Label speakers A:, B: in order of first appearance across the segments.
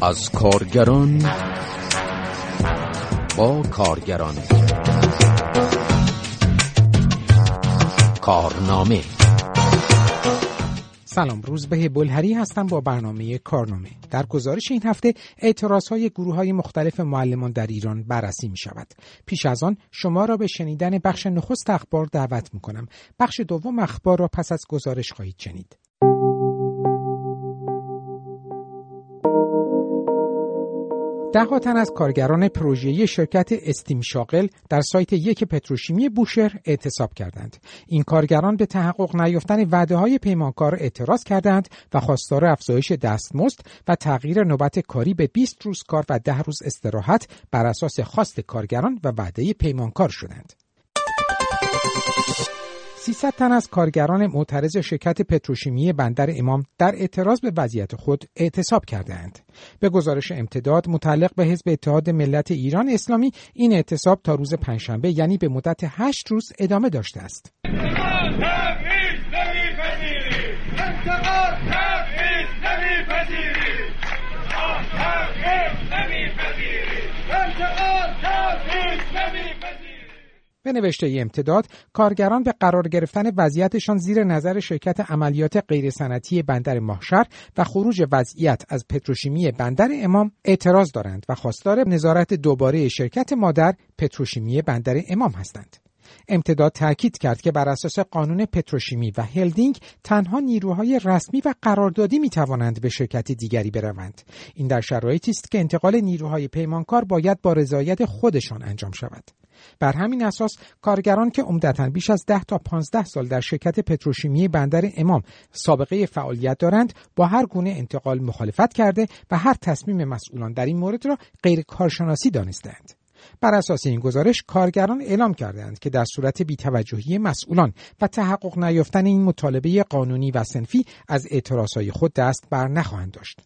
A: از کارگران با کارگران. کارنامه.
B: سلام روز به بلهری هستم با برنامه کارنامه. در گزارش این هفته اعتراض های گروه های مختلف معلمان در ایران بررسی می شود پیش از آن شما را به شنیدن بخش نخست اخبار دعوت می کنم بخش دوم اخبار را پس از گزارش خواهید شنید. ده تن از کارگران پروژه‌ای شرکت استیم شاغل در سایت یک پتروشیمی بوشهر اعتصاب کردند. این کارگران به تحقق نیافتن وعده های پیمانکار اعتراض کردند و خواستار افزایش دستمزد و تغییر نوبت کاری به 20 روز کار و 10 روز استراحت بر اساس خواست کارگران و وعده پیمانکار شدند. 300 تن از کارگران معترض شرکت پتروشیمی بندر امام در اعتراض به وضعیت خود اعتصاب کردند. به گزارش امتداد متعلق به حزب اتحاد ملت ایران اسلامی این اعتصاب تا روز پنجشنبه یعنی به مدت 8 روز ادامه داشته است. به نوشته امتداد کارگران به قرار گرفتن وضعیتشان زیر نظر شرکت عملیات غیرسنتی بندر ماهشر و خروج وضعیت از پتروشیمی بندر امام اعتراض دارند و خواستار نظارت دوباره شرکت مادر پتروشیمی بندر امام هستند. امتداد تاکید کرد که بر اساس قانون پتروشیمی و هلدینگ تنها نیروهای رسمی و قراردادی می توانند به شرکت دیگری بروند این در شرایطی است که انتقال نیروهای پیمانکار باید با رضایت خودشان انجام شود بر همین اساس کارگران که عمدتا بیش از 10 تا 15 سال در شرکت پتروشیمی بندر امام سابقه فعالیت دارند با هر گونه انتقال مخالفت کرده و هر تصمیم مسئولان در این مورد را غیر کارشناسی دانستند. بر اساس این گزارش کارگران اعلام کردند که در صورت بیتوجهی مسئولان و تحقق نیافتن این مطالبه قانونی و سنفی از اعتراضهای خود دست بر نخواهند داشت.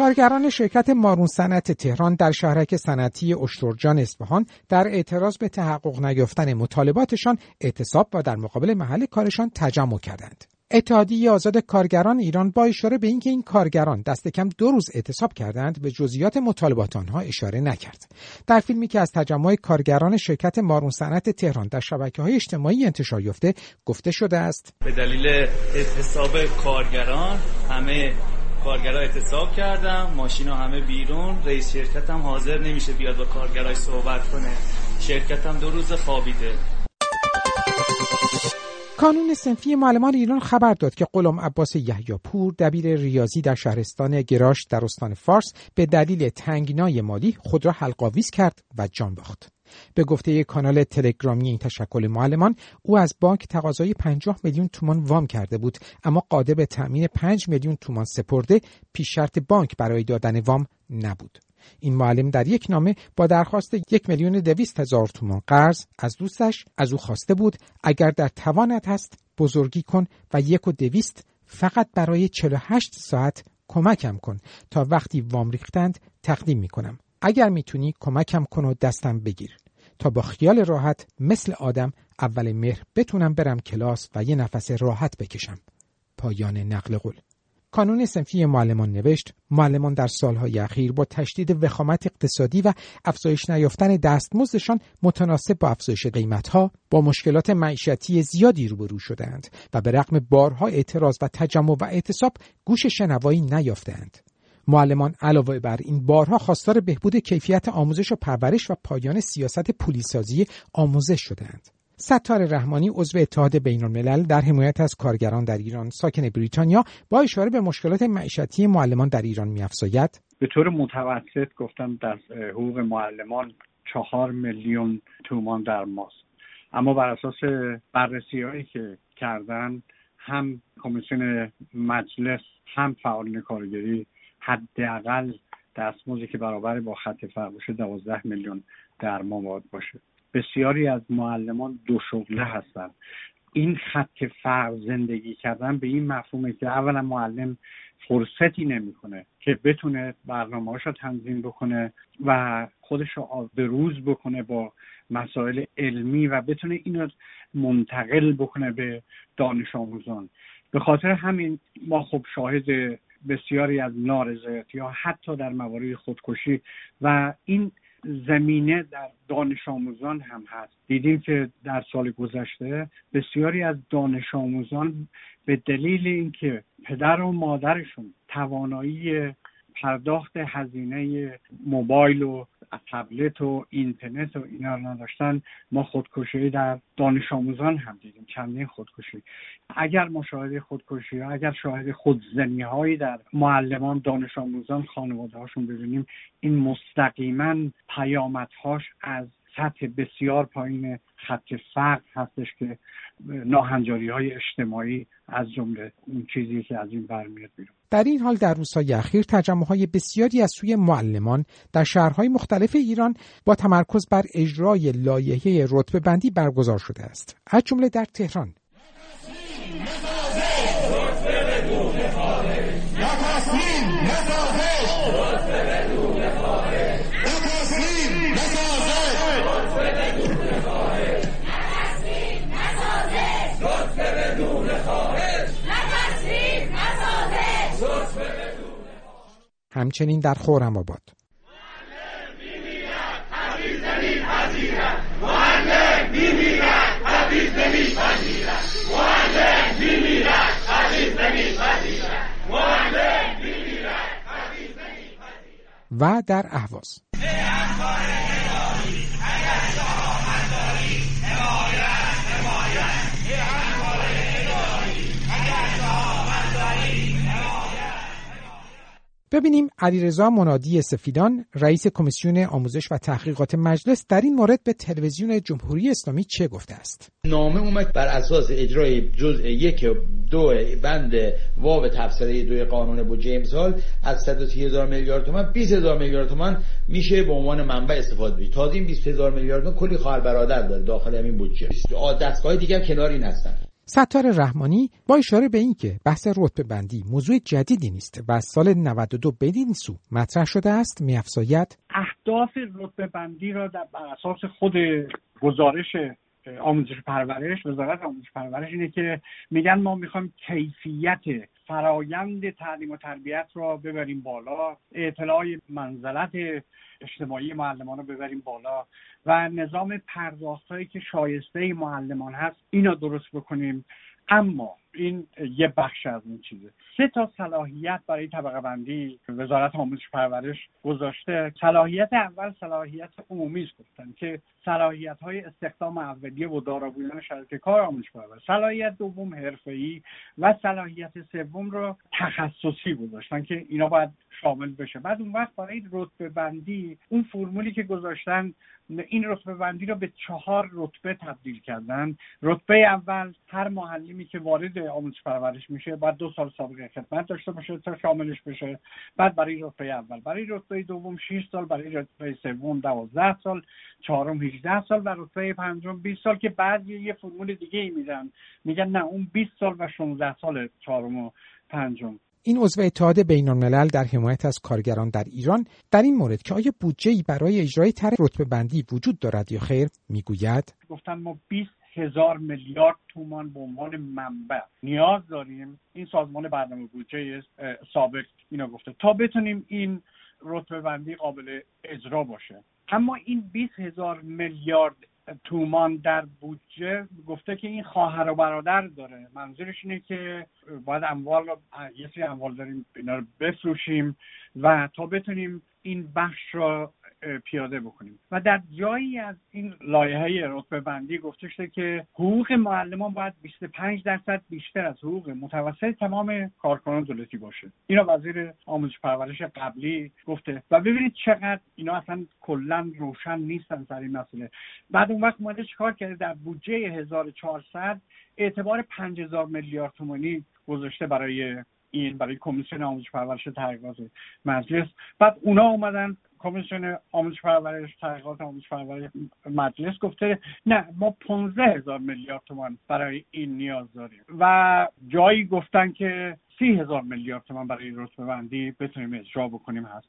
B: کارگران شرکت مارون صنعت تهران در شهرک صنعتی اشترجان اصفهان در اعتراض به تحقق نیافتن مطالباتشان اعتصاب و در مقابل محل کارشان تجمع کردند. اتحادیه آزاد کارگران ایران با اشاره به اینکه این کارگران دست کم دو روز اعتصاب کردند به جزئیات مطالبات آنها اشاره نکرد در فیلمی که از تجمع کارگران شرکت مارون صنعت تهران در شبکه های اجتماعی انتشار یافته گفته شده است
C: به دلیل اعتصاب کارگران همه کارگرا اعتصاب کردم ماشینا همه بیرون رئیس شرکت هم حاضر نمیشه بیاد با کارگرای صحبت کنه شرکت هم دو روز خوابیده
B: کانون سنفی معلمان ایران خبر داد که غلام عباس پور دبیر ریاضی در شهرستان گراش در استان فارس به دلیل تنگنای مالی خود را حلقاویز کرد و جان باخت. به گفته یک کانال تلگرامی این تشکل معلمان او از بانک تقاضای 50 میلیون تومان وام کرده بود اما قادر به تأمین 5 میلیون تومان سپرده پیش شرط بانک برای دادن وام نبود این معلم در یک نامه با درخواست یک میلیون دویست هزار تومان قرض از دوستش از او خواسته بود اگر در توانت هست بزرگی کن و یک و دویست فقط برای 48 ساعت کمکم کن تا وقتی وام ریختند تقدیم می کنم. اگر می‌تونی کمکم کن و دستم بگیر تا با خیال راحت مثل آدم اول مهر بتونم برم کلاس و یه نفس راحت بکشم. پایان نقل قول کانون سنفی معلمان نوشت معلمان در سالهای اخیر با تشدید وخامت اقتصادی و افزایش نیافتن دستمزدشان متناسب با افزایش قیمتها با مشکلات معیشتی زیادی روبرو شدهاند و به رغم بارها اعتراض و تجمع و اعتصاب گوش شنوایی نیافتهاند معلمان علاوه بر این بارها خواستار بهبود کیفیت آموزش و پرورش و پایان سیاست پولیسازی آموزش شدهاند. ستار رحمانی عضو اتحاد بین الملل در حمایت از کارگران در ایران ساکن بریتانیا با اشاره به مشکلات معیشتی معلمان در ایران میافزاید.
D: به طور متوسط گفتم در حقوق معلمان چهار میلیون تومان در ماست اما بر اساس بررسی هایی که کردن هم کمیسیون مجلس هم فعالین کارگری حداقل دستمزدی که برابر با خط باشه دوازده میلیون در ما باید باشه. بسیاری از معلمان دو شغله هستند این خط فرق زندگی کردن به این مفهومه که اولا معلم فرصتی نمی‌کنه که بتونه برنامه رو تنظیم بکنه و خودش رو به روز بکنه با مسائل علمی و بتونه اینو منتقل بکنه به دانش آموزان. به خاطر همین ما خب شاهد بسیاری از نارضایتی ها حتی در موارد خودکشی و این زمینه در دانش آموزان هم هست. دیدیم که در سال گذشته بسیاری از دانش آموزان به دلیل اینکه پدر و مادرشون توانایی پرداخت هزینه موبایل و تبلت و اینترنت و اینا نداشتن ما خودکشی در دانش آموزان هم دیدیم چندین خودکشی. اگر مشاهده خودکشی ها اگر شاهد خودزنی هایی در معلمان دانش آموزان خانواده هاشون ببینیم این مستقیما پیامدهاش از سطح بسیار پایین خط فقر هستش که ناهنجاری های اجتماعی از جمله اون چیزی که از این برمیاد بیرون.
B: در این حال در روزهای اخیر تجمع های بسیاری از سوی معلمان در شهرهای مختلف ایران با تمرکز بر اجرای لایحه رتبه بندی برگزار شده است. از جمله در تهران همچنین در خورم آباد. و در اهواز. ببینیم علیرضا منادی سفیدان رئیس کمیسیون آموزش و تحقیقات مجلس در این مورد به تلویزیون جمهوری اسلامی چه گفته است؟
E: نامه اومد بر اساس اجرای جزء یک دو بند واو تفسیری دو قانون بودجه امسال از 130 هزار میلیارد تومان 20 هزار میلیارد تومان میشه به عنوان منبع استفاده بشه تازه این 20 هزار میلیارد کلی خواهر برادر داره داخل همین بودجه. دستگاه دیگه کنار این هستن.
B: ستار رحمانی با اشاره به اینکه بحث رتبه بندی موضوع جدیدی نیست و از سال 92 بدین سو مطرح شده است میافزاید
D: اهداف رتبه بندی را در بر اساس خود گزارش آموزش پرورش وزارت آموزش پرورش اینه که میگن ما می‌خوایم کیفیت فرایند تعلیم و تربیت را ببریم بالا اطلاع منزلت اجتماعی معلمان رو ببریم بالا و نظام پرداخت هایی که شایسته معلمان هست اینا درست بکنیم. اما این یه بخش از این چیزه. سه تا صلاحیت برای طبقه بندی وزارت آموزش پرورش گذاشته. صلاحیت اول صلاحیت عمومی است گفتن که صلاحیت های استخدام اولیه و دارا بودن شرکت کار آموزش پرورش. صلاحیت دوم ای و صلاحیت سوم رو تخصصی گذاشتن که اینا باید شامل بشه. بعد اون وقت برای رتبه بندی اون فرمولی که گذاشتن این رتبه بندی رو به چهار رتبه تبدیل کردن. رتبه اول هر معلمی که وارد آموزش پرورش میشه بعد دو سال سابقه خدمت داشته باشه تا شاملش بشه. بعد برای رتبه اول. برای رتبه دوم 6 سال برای رتبه سوم 12 سال چهارم 18 سال و رتبه پنجم 20 سال که بعضی یه فرمول دیگه ای میدن. میگن نه اون 20 سال و 16 سال چهارم و پنجم.
B: این عضو اتحاد بین الملل در حمایت از کارگران در ایران در این مورد که آیا بودجه برای اجرای طرح رتبه بندی وجود دارد یا خیر می‌گوید؟
D: گفتن ما 20 هزار میلیارد تومان به عنوان منبع. نیاز داریم این سازمان برنامه بودجه سابق اینا گفته. تا بتونیم این رتبه بندی قابل اجرا باشه. اما این 20 هزار میلیارد تومان در بودجه گفته که این خواهر و برادر داره. منظورش اینه که باید اموال رو یه سری اموال داریم اینا رو بفروشیم و تا بتونیم این بخش رو پیاده بکنیم. و در جایی از این لایحه رتبه بندی گفته شده که حقوق معلمان باید 25 درصد بیشتر از حقوق متوسط تمام کارکنان دولتی باشه. اینا وزیر آموزش پرورش قبلی گفته. و ببینید چقدر اینا اصلا کلا روشن نیستن سر این مسئله. بعد اون وقت اومده چیکار کرده؟ در بودجه 1400 اعتبار 5000 میلیارد تومانی گذاشته برای این برای کمیسیون آموزش پرورش تحقیقات مجلس. بعد اونا اومدن کمیسیون آموزش پرورش تحقیقات آموزش پرورش مجلس گفته نه ما 15 هزار میلیارد تومان برای این نیاز داریم. و جایی گفتن که سی هزار میلیارد تومان برای رتبه بندی بتونیم اجرا بکنیم هست.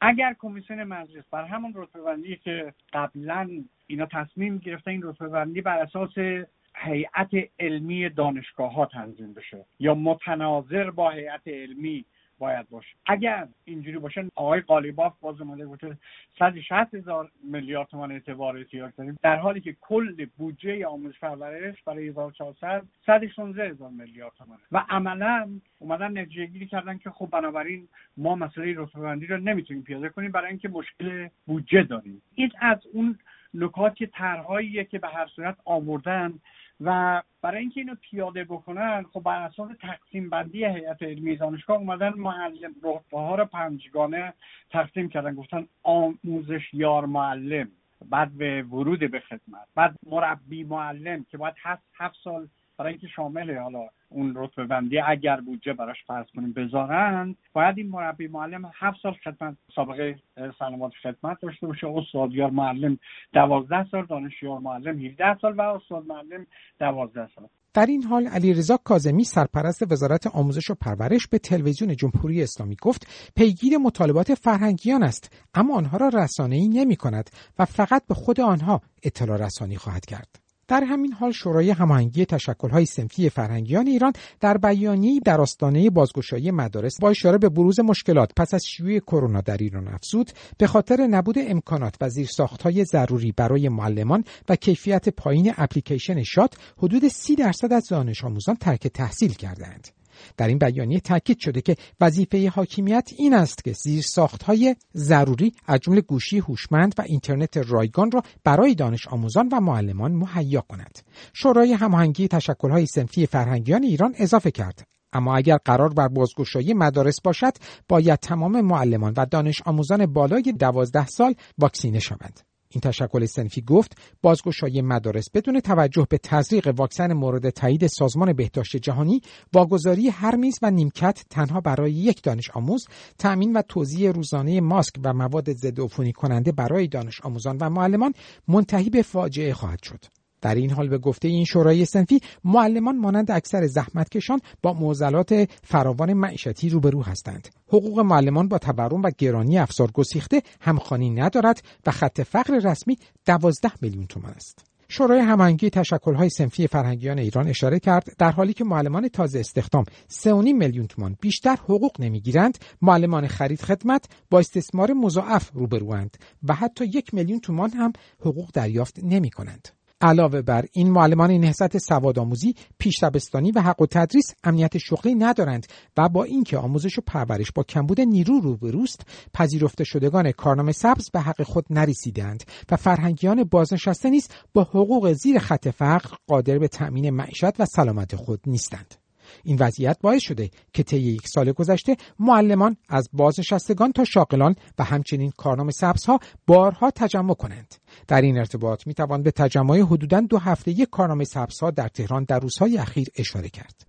D: اگر کمیسیون مجلس بر همون رتبه بندی که قبلا اینا تصمیم گرفته این رتبه بندی بر اساس هیئت علمی دانشگاه ها تنظیم بشه یا متناظر با هیئت علمی باید باشه. اگر اینجوری باشه آقای قالیباف باز اومده گفته 160 هزار میلیارد تومان اعتبار احتیاج داریم. در حالی که کل بودجه آموزش پرورش برای 1400 116 هزار میلیارد تومان و عملا اومدن نتیجه گیری کردن که خب بنابراین ما مسئله رتبه رو نمی‌تونیم پیاده کنیم برای اینکه مشکل بودجه داریم. این از اون نکات که طرحهاییه که به هر صورت آوردن و برای اینکه اینو پیاده بکنن خب بر اساس تقسیم بندی هیئت علمی دانشگاه اومدن معلم رتبه رو پنجگانه تقسیم کردن. گفتن آموزش یار معلم بعد به ورود به خدمت بعد مربی معلم که باید هفت سال برای اینکه شامل حالا اون رتبه بندی اگر بودجه براش فرض کنیم بذارن باید این مربی معلم هفت سال خدمت سابقه سلامات خدمت داشته باشه استادیار معلم دوازده سال دانشیار معلم 17 سال و استاد معلم دوازده سال
B: در این حال علیرضا کاظمی سرپرست وزارت آموزش و پرورش به تلویزیون جمهوری اسلامی گفت پیگیر مطالبات فرهنگیان است اما آنها را رسانه‌ای نمی کند و فقط به خود آنها اطلاع رسانی خواهد کرد. در همین حال شورای هماهنگی تشکل‌های سنفی فرهنگیان ایران در بیانیه‌ای در آستانه بازگشایی مدارس با اشاره به بروز مشکلات پس از شیوع کرونا در ایران افزود به خاطر نبود امکانات و زیرساخت‌های ضروری برای معلمان و کیفیت پایین اپلیکیشن شات حدود سی درصد از دانش آموزان ترک تحصیل کردند. در این بیانیه تاکید شده که وظیفه حاکمیت این است که زیر های ضروری از جمله گوشی هوشمند و اینترنت رایگان را برای دانش آموزان و معلمان مهیا کند. شورای هماهنگی تشکل‌های سنفی فرهنگیان ایران اضافه کرد اما اگر قرار بر بازگشایی مدارس باشد باید تمام معلمان و دانش آموزان بالای دوازده سال واکسینه شوند این تشکل سنفی گفت بازگشایی مدارس بدون توجه به تزریق واکسن مورد تایید سازمان بهداشت جهانی واگذاری هر میز و نیمکت تنها برای یک دانش آموز تأمین و توزیع روزانه ماسک و مواد ضد کننده برای دانش آموزان و معلمان منتهی به فاجعه خواهد شد. در این حال به گفته این شورای سنفی معلمان مانند اکثر زحمتکشان با معضلات فراوان معیشتی روبرو هستند حقوق معلمان با تورم و گرانی افزار گسیخته همخوانی ندارد و خط فقر رسمی دوازده میلیون تومان است شورای هماهنگی تشکل‌های سنفی فرهنگیان ایران اشاره کرد در حالی که معلمان تازه استخدام 3.5 میلیون تومان بیشتر حقوق نمی‌گیرند معلمان خرید خدمت با استثمار مضاعف روبروند و حتی یک میلیون تومان هم حقوق دریافت نمی کنند. علاوه بر این معلمان نهضت سوادآموزی پیش و حق و تدریس امنیت شغلی ندارند و با اینکه آموزش و پرورش با کمبود نیرو روبروست پذیرفته شدگان کارنامه سبز به حق خود نرسیدند و فرهنگیان بازنشسته نیز با حقوق زیر خط فقر قادر به تأمین معیشت و سلامت خود نیستند. این وضعیت باعث شده که طی یک سال گذشته معلمان از بازنشستگان تا شاغلان و همچنین کارنامه سبزها بارها تجمع کنند. در این ارتباط می توان به تجمع حدوداً دو هفته یک کارنامه سبزها در تهران در روزهای اخیر اشاره کرد.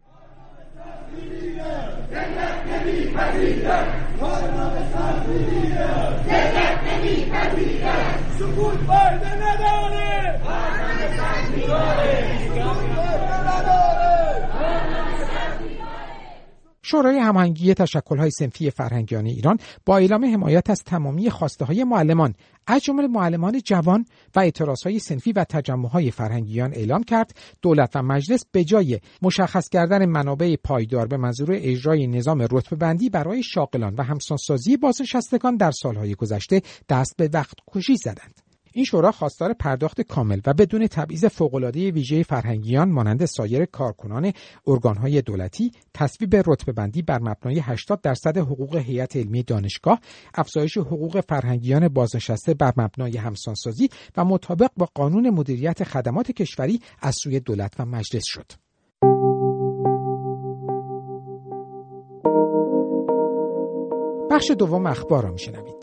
B: شورای هماهنگی تشکل‌های سنفی فرهنگیان ایران با اعلام حمایت از تمامی خواسته های معلمان از جمله معلمان جوان و اعتراضهای سنفی و تجمعهای فرهنگیان اعلام کرد. دولت و مجلس به جای مشخص کردن منابع پایدار به منظور اجرای نظام رتبه بندی برای شاغلان و همسانسازی بازنشستگان در سالهای گذشته دست به وقت کشی زدند. این شورا خواستار پرداخت کامل و بدون تبعیض فوق‌العاده ویژه فرهنگیان مانند سایر کارکنان ارگانهای دولتی تصویب رتبه بندی بر مبنای 80 درصد حقوق هیئت علمی دانشگاه افزایش حقوق فرهنگیان بازنشسته بر مبنای همسانسازی و مطابق با قانون مدیریت خدمات کشوری از سوی دولت و مجلس شد. بخش دوم اخبار را میشنوید.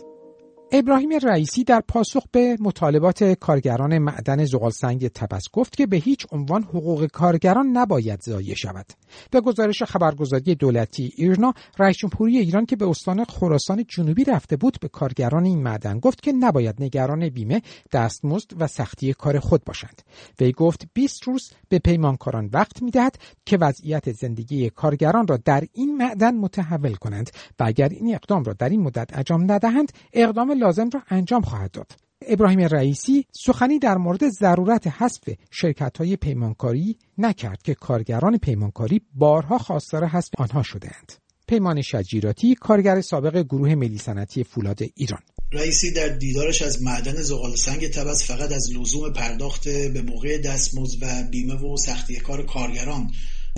B: ابراهیم رئیسی در پاسخ به مطالبات کارگران معدن زغالسنگ تبس گفت که به هیچ عنوان حقوق کارگران نباید ضایع شود. به گزارش خبرگزاری دولتی ایرنا رئیس جمهوری ایران که به استان خراسان جنوبی رفته بود به کارگران این معدن گفت که نباید نگران بیمه، دستمزد و سختی کار خود باشند. وی گفت 20 روز به پیمانکاران وقت می‌دهد که وضعیت زندگی کارگران را در این معدن متحول کنند و اگر این اقدام را در این مدت انجام ندهند اقدام لازم را انجام خواهد داد. ابراهیم رئیسی سخنی در مورد ضرورت حذف شرکت های پیمانکاری نکرد که کارگران پیمانکاری بارها خواستار حذف آنها شدهاند. پیمان شجیراتی کارگر سابق گروه ملی صنعتی فولاد ایران
F: رئیسی در دیدارش از معدن زغال سنگ تبس فقط از لزوم پرداخت به موقع دستمزد و بیمه و سختی کار کارگران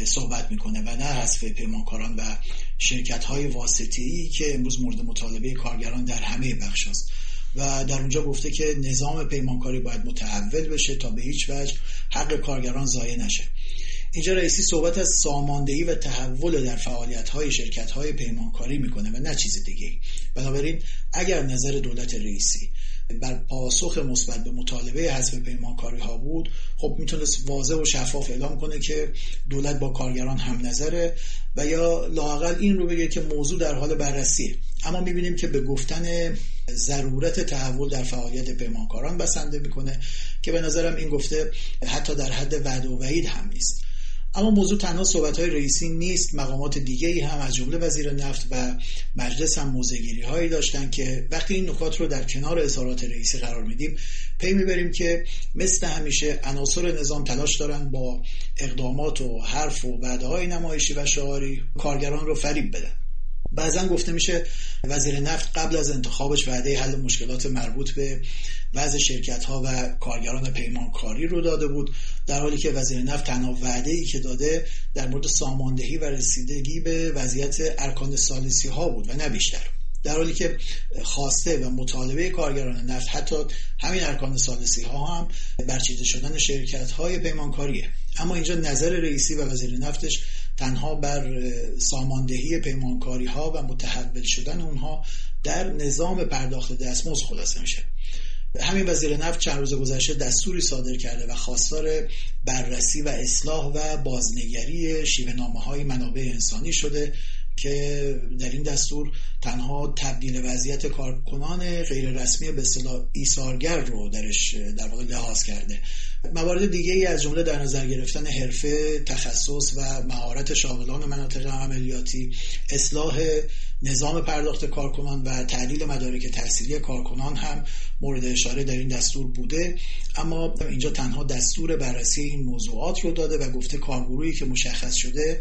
F: صحبت می‌کنه و نه حذف پیمانکاران و شرکت های واسطی که امروز مورد مطالبه کارگران در همه بخش است و در اونجا گفته که نظام پیمانکاری باید متحول بشه تا به هیچ وجه حق کارگران ضایع نشه. اینجا رئیسی صحبت از ساماندهی و تحول در فعالیت های شرکت های پیمانکاری می‌کنه و نه چیز دیگه بنابراین اگر نظر دولت رئیسی بر پاسخ مثبت به مطالبه حذف پیمانکاری ها بود خب می‌تونست واضح و شفاف اعلام کنه که دولت با کارگران هم نظره و یا لاقل این رو بگه که موضوع در حال بررسیه. اما می‌بینیم که به گفتن ضرورت تحول در فعالیت پیمانکاران بسنده می‌کنه که به نظرم این گفته حتی در حد وعد و وعید هم نیست. اما موضوع تنها صحبت های رئیسی نیست مقامات دیگه ای هم از جمله وزیر نفت و مجلس هم موزگیری هایی داشتن که وقتی این نکات رو در کنار اظهارات رئیسی قرار میدیم پی می‌بریم که مثل همیشه عناصر نظام تلاش دارن با اقدامات و حرف و وعده های نمایشی و شعاری کارگران رو فریب بدن. بعضا گفته میشه وزیر نفت قبل از انتخابش وعده حل مشکلات مربوط به وضع شرکت ها و کارگران پیمانکاری رو داده بود. در حالی که وزیر نفت تنها وعده ای که داده در مورد ساماندهی و رسیدگی به وضعیت ارکان سالسی ها بود و نه بیشتر. در حالی که خواسته و مطالبه کارگران نفت حتی همین ارکان سالسی ها هم برچیده شدن شرکت های پیمانکاریه. اما اینجا نظر رئیسی و وزیر نفتش تنها بر ساماندهی پیمانکاری ها و متحول شدن اونها در نظام پرداخت دستمزد خلاصه میشه. همین وزیر نفت چند روز گذشته دستوری صادر کرده و خواستار بررسی و اصلاح و بازنگری شیوه نامه های منابع انسانی شده که در این دستور تنها تبدیل وضعیت کارکنان غیر رسمی به اصطلاح ایثارگر رو درش در واقع لحاظ کرده. موارد دیگه ای از جمله در نظر گرفتن حرفه تخصص و مهارت شاغلان مناطق عملیاتی اصلاح نظام پرداخت کارکنان و تعدیل مدارک تحصیلی کارکنان هم مورد اشاره در این دستور بوده. اما اینجا تنها دستور بررسی این موضوعات رو داده و گفته کارگروهی که مشخص شده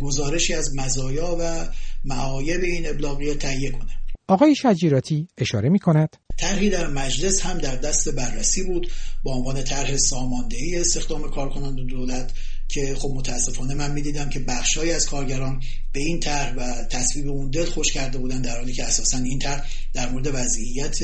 F: گزارشی از مزایا و معایب این ابلاغیه تهیه کنه.
B: آقای شجیراتی اشاره می کند.
F: طرحی در مجلس هم در دست بررسی بود با عنوان طرح ساماندهی استخدام کارکنان دولت که خب متاسفانه من می‌دیدم که بخشهایی از کارگران به این طرح و تصویب اون دل خوش کرده بودن در حالی که اساسا این طرح در مورد وضعیت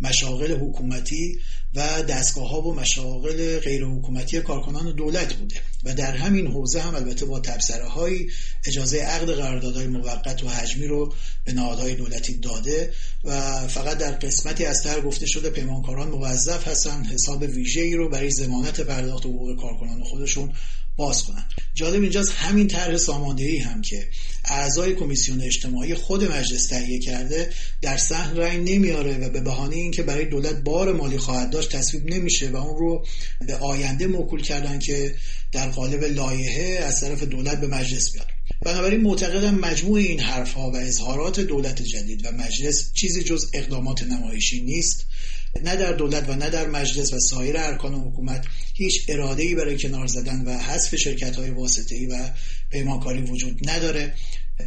F: مشاغل حکومتی و دستگاه ها و مشاغل غیر حکومتی کارکنان دولت بوده. و در همین حوزه هم البته با تبصره های اجازه عقد قراردادهای موقت و حجمی رو به نهادهای دولتی داده و فقط در قسمتی از طرح گفته شده پیمانکاران موظف هستن حساب ویژه ای رو برای ضمانت پرداخت حقوق کارکنان خودشون باز کنن. جالب اینجاست همین طرح ساماندهی هم که اعضای کمیسیون اجتماعی خود مجلس تهیه کرده در صحن رأی نمیاره و به بهانه اینکه برای دولت بار مالی خواهد داشت تصویب نمیشه و اون رو به آینده موکول کردن که در قالب لایحه از طرف دولت به مجلس بیاد. بنابراین معتقدم مجموع این حرفها و اظهارات دولت جدید و مجلس چیزی جز اقدامات نمایشی نیست. نه در دولت و نه در مجلس و سایر ارکان حکومت هیچ اراده ای برای کنار زدن و حذف شرکت های واسطه و پیمانکاری وجود نداره.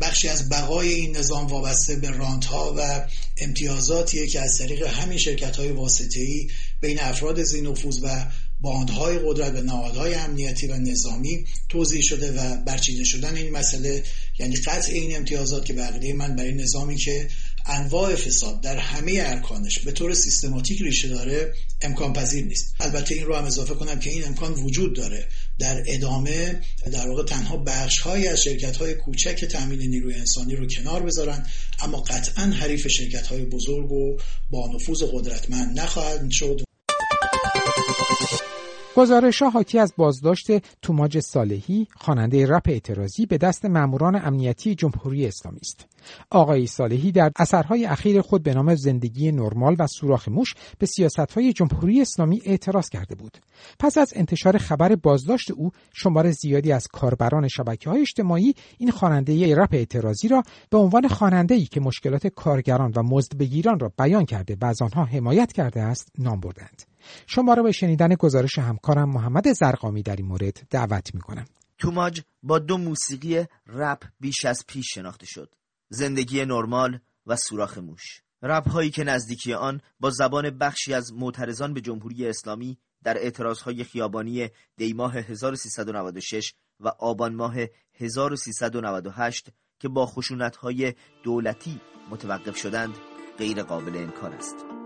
F: بخشی از بقای این نظام وابسته به رانت ها و امتیازاتیه که از طریق همین شرکت های واسطه بین افراد زینفوز و باندهای قدرت و نهادهای امنیتی و نظامی توضیح شده و برچیده شدن این مسئله یعنی قطع این امتیازات که بقیه من برای نظامی که انواع فساد در همه ارکانش به طور سیستماتیک ریشه داره امکان پذیر نیست. البته این رو هم اضافه کنم که این امکان وجود داره. در ادامه در واقع تنها بخش های از شرکت های کوچک تامین نیروی انسانی رو کنار بذارن اما قطعا حریف شرکت های بزرگ و با نفوذ قدرتمند نخواهد شد.
B: گزارش ها حاکی از بازداشت توماج صالحی خواننده رپ اعتراضی به دست ماموران امنیتی جمهوری اسلامی است. آقای صالحی در اثرهای اخیر خود به نام زندگی نرمال و سوراخ موش به های جمهوری اسلامی اعتراض کرده بود. پس از انتشار خبر بازداشت او شمار زیادی از کاربران شبکه های اجتماعی این خواننده رپ اعتراضی را به عنوان خواننده ای که مشکلات کارگران و مزد بگیران را بیان کرده و از آنها حمایت کرده است نام بردند. شما را به شنیدن گزارش همکارم محمد زرقامی در این مورد دعوت می کنم.
G: توماج با دو موسیقی رپ بیش از پیش شناخته شد زندگی نرمال و سوراخ موش ربهایی که نزدیکی آن با زبان بخشی از معترضان به جمهوری اسلامی در اعتراضهای خیابانی دیماه 1396 و آبان ماه 1398 که با خشونتهای دولتی متوقف شدند غیر قابل انکار است.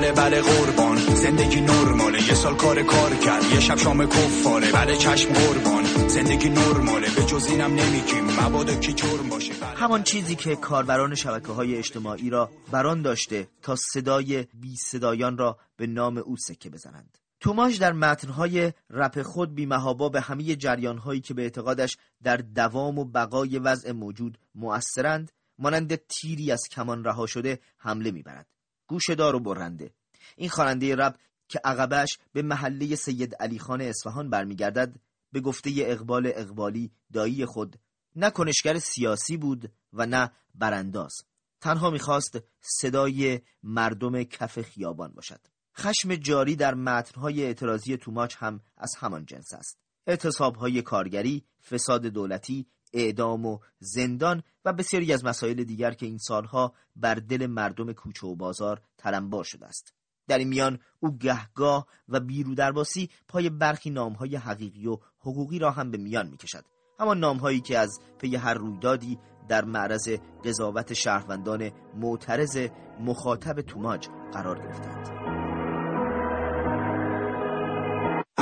H: بله بله قربان. زندگی نرماله یه سال کار کار کرد. یه شب شام کفاره بله چشم قربان. زندگی نرماله به جز اینم نمیگیم. مبادا کی جرم باشه؟ بله.
G: همان چیزی که کاربران شبکه های اجتماعی را بران داشته تا صدای بی صدایان را به نام او سکه بزنند. توماش در متنهای رپ خود بیمهابا به همه جریانهایی که به اعتقادش در دوام و بقای وضع موجود مؤثرند مانند تیری از کمان رها شده حمله می‌برد. گوشدار و برنده. این خواننده رب که عقبش به محله سید علی خان اصفهان برمیگردد به گفته اقبال اقبالی دایی خود نه کنشگر سیاسی بود و نه برانداز. تنها می‌خواست صدای مردم کف خیابان باشد. خشم جاری در متنهای اعتراضی توماچ هم از همان جنس است. اعتصابهای کارگری، فساد دولتی، اعدام و زندان و بسیاری از مسائل دیگر که این سالها بر دل مردم کوچه و بازار تلمبار شده است. در این میان او گهگاه و بیرو درباسی پای برخی نامهای حقیقی و حقوقی را هم به میان می‌کشد. همان نامهایی که از پی هر رویدادی در معرض قضاوت شهروندان معترض مخاطب توماج قرار گرفتند.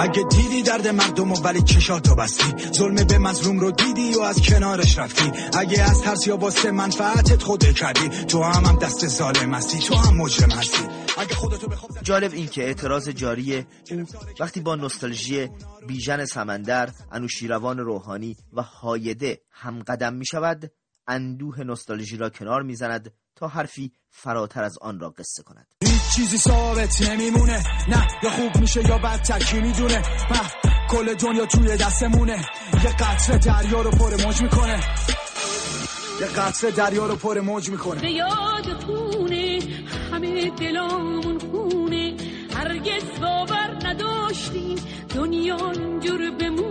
H: اگه دیدی درد مردم و ولی چشاتو بستی. ظلم به مظلوم رو دیدی و از کنارش رفتی. اگه از ترس یا واسه منفعتت خوده کردی تو هم هم دست ظالم هستی تو هم مجرم هستی. اگه خودتو بخواب
G: جالب این که اعتراض جاری او وقتی با نوستالژی بیژن سمندر انوشیروان روحانی و هایده هم قدم می شود اندوه نوستالژی را کنار می‌زند تا حرفی فراتر از آن را قصه کند.
H: هیچ چیزی ثابت نمیمونه. نه یا خوب میشه یا بدتر کی می‌دونه. کل دنیا توی دستمونه. یه قطره دریا رو پر موج می‌کنه. یه قطره دریا رو پر موج می‌کنه.
I: به یاد خونه همه دلامون خونه. هرگز باور نداشتیم دنیا اینجور بمونه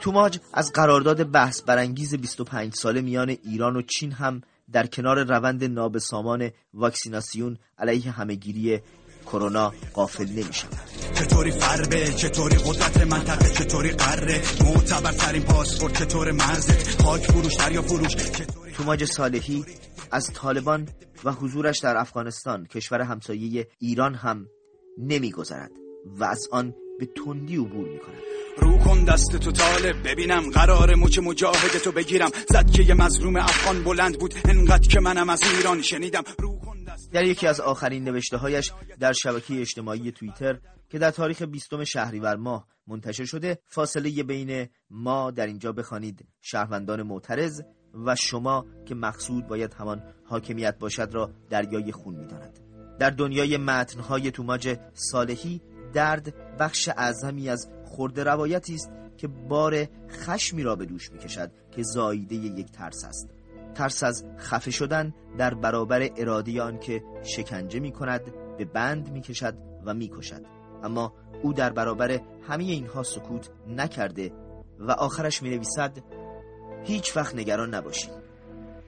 G: توماج از قرارداد بحث برانگیز 25 ساله میان ایران و چین هم در کنار روند نابسامان واکسیناسیون علیه همهگیری کرونا غافل نمی شود
H: چطوری فربه؟ چطوری قدرت منطقه؟ چطوری قره؟ معتبرترین پاسپورت چطور مرزت خاک فروش دریا فروش چطوری؟
G: توماج صالحی از طالبان و حضورش در افغانستان کشور همسایه ایران هم نمیگذرد و از آن به تندی عبور می کند
H: رو کن دست تو طالب. ببینم قرار مچ مجاهد تو بگیرم. زد که یه مظلوم افغان بلند بود. انقدر که منم از ایران شنیدم. رو
G: در یکی از آخرین نوشته هایش در شبکه اجتماعی توییتر که در تاریخ 20 شهریور ماه منتشر شده فاصله بین ما در اینجا بخوانید. شهروندان معترض و شما که مقصود باید همان حاکمیت باشد را دریای خون می‌داند. در دنیای متنهای توماج صالحی درد بخش اعظمی از خورده روایتی است که بار خشمی را به دوش می‌کشد که زاییده یک ترس است. ترس از خفه شدن در برابر اراده آن که شکنجه می کند به بند می کشد و می کشد اما او در برابر همه اینها سکوت نکرده و آخرش می نویسد هیچ وقت نگران نباشید.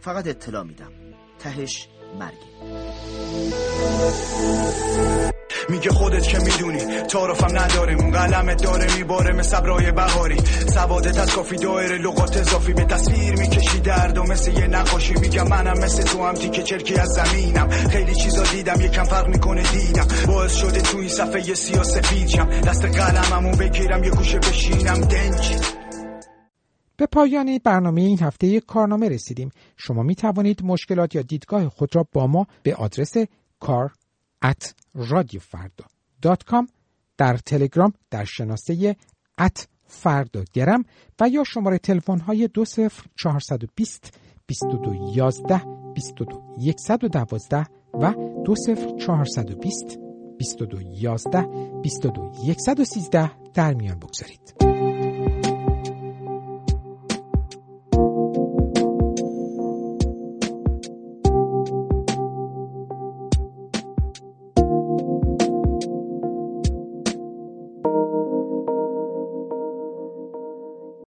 G: فقط اطلاع میدم. تهش مرگه.
H: میگه خودت که می‌دونی. تعارفم نداریم اون قلم داره میباره مثل برای بهاری. سوادت از کافی دایره لغات اضافی به تصویر می‌کشی. درد و مثل یه نقاشی میگم. منم مثل تو هم تیکه چرکی از زمینم. خیلی چیزا دیدم یکم فرق می‌کنه دیدم باعث شده تو این صفحه یه سیاه سفید شم دست قلممو بگیرم یه گوشه بشینم. دنج.
B: به پایان برنامه این هفته کارنامه رسیدیم. شما می توانید مشکلات یا دیدگاه خود را با ما به آدرس کار at رادیوفردا در تلگرام در شناسه ات فردا گرم و یا شماره تلفن های دو چهارصد و بیست بیست و دو یازده بیست و دو یکصد و دوازده و دو سفر چهارصد و بیست بیست و دو یازده بیست و دو یکصد و سیزده در میان بگذارید.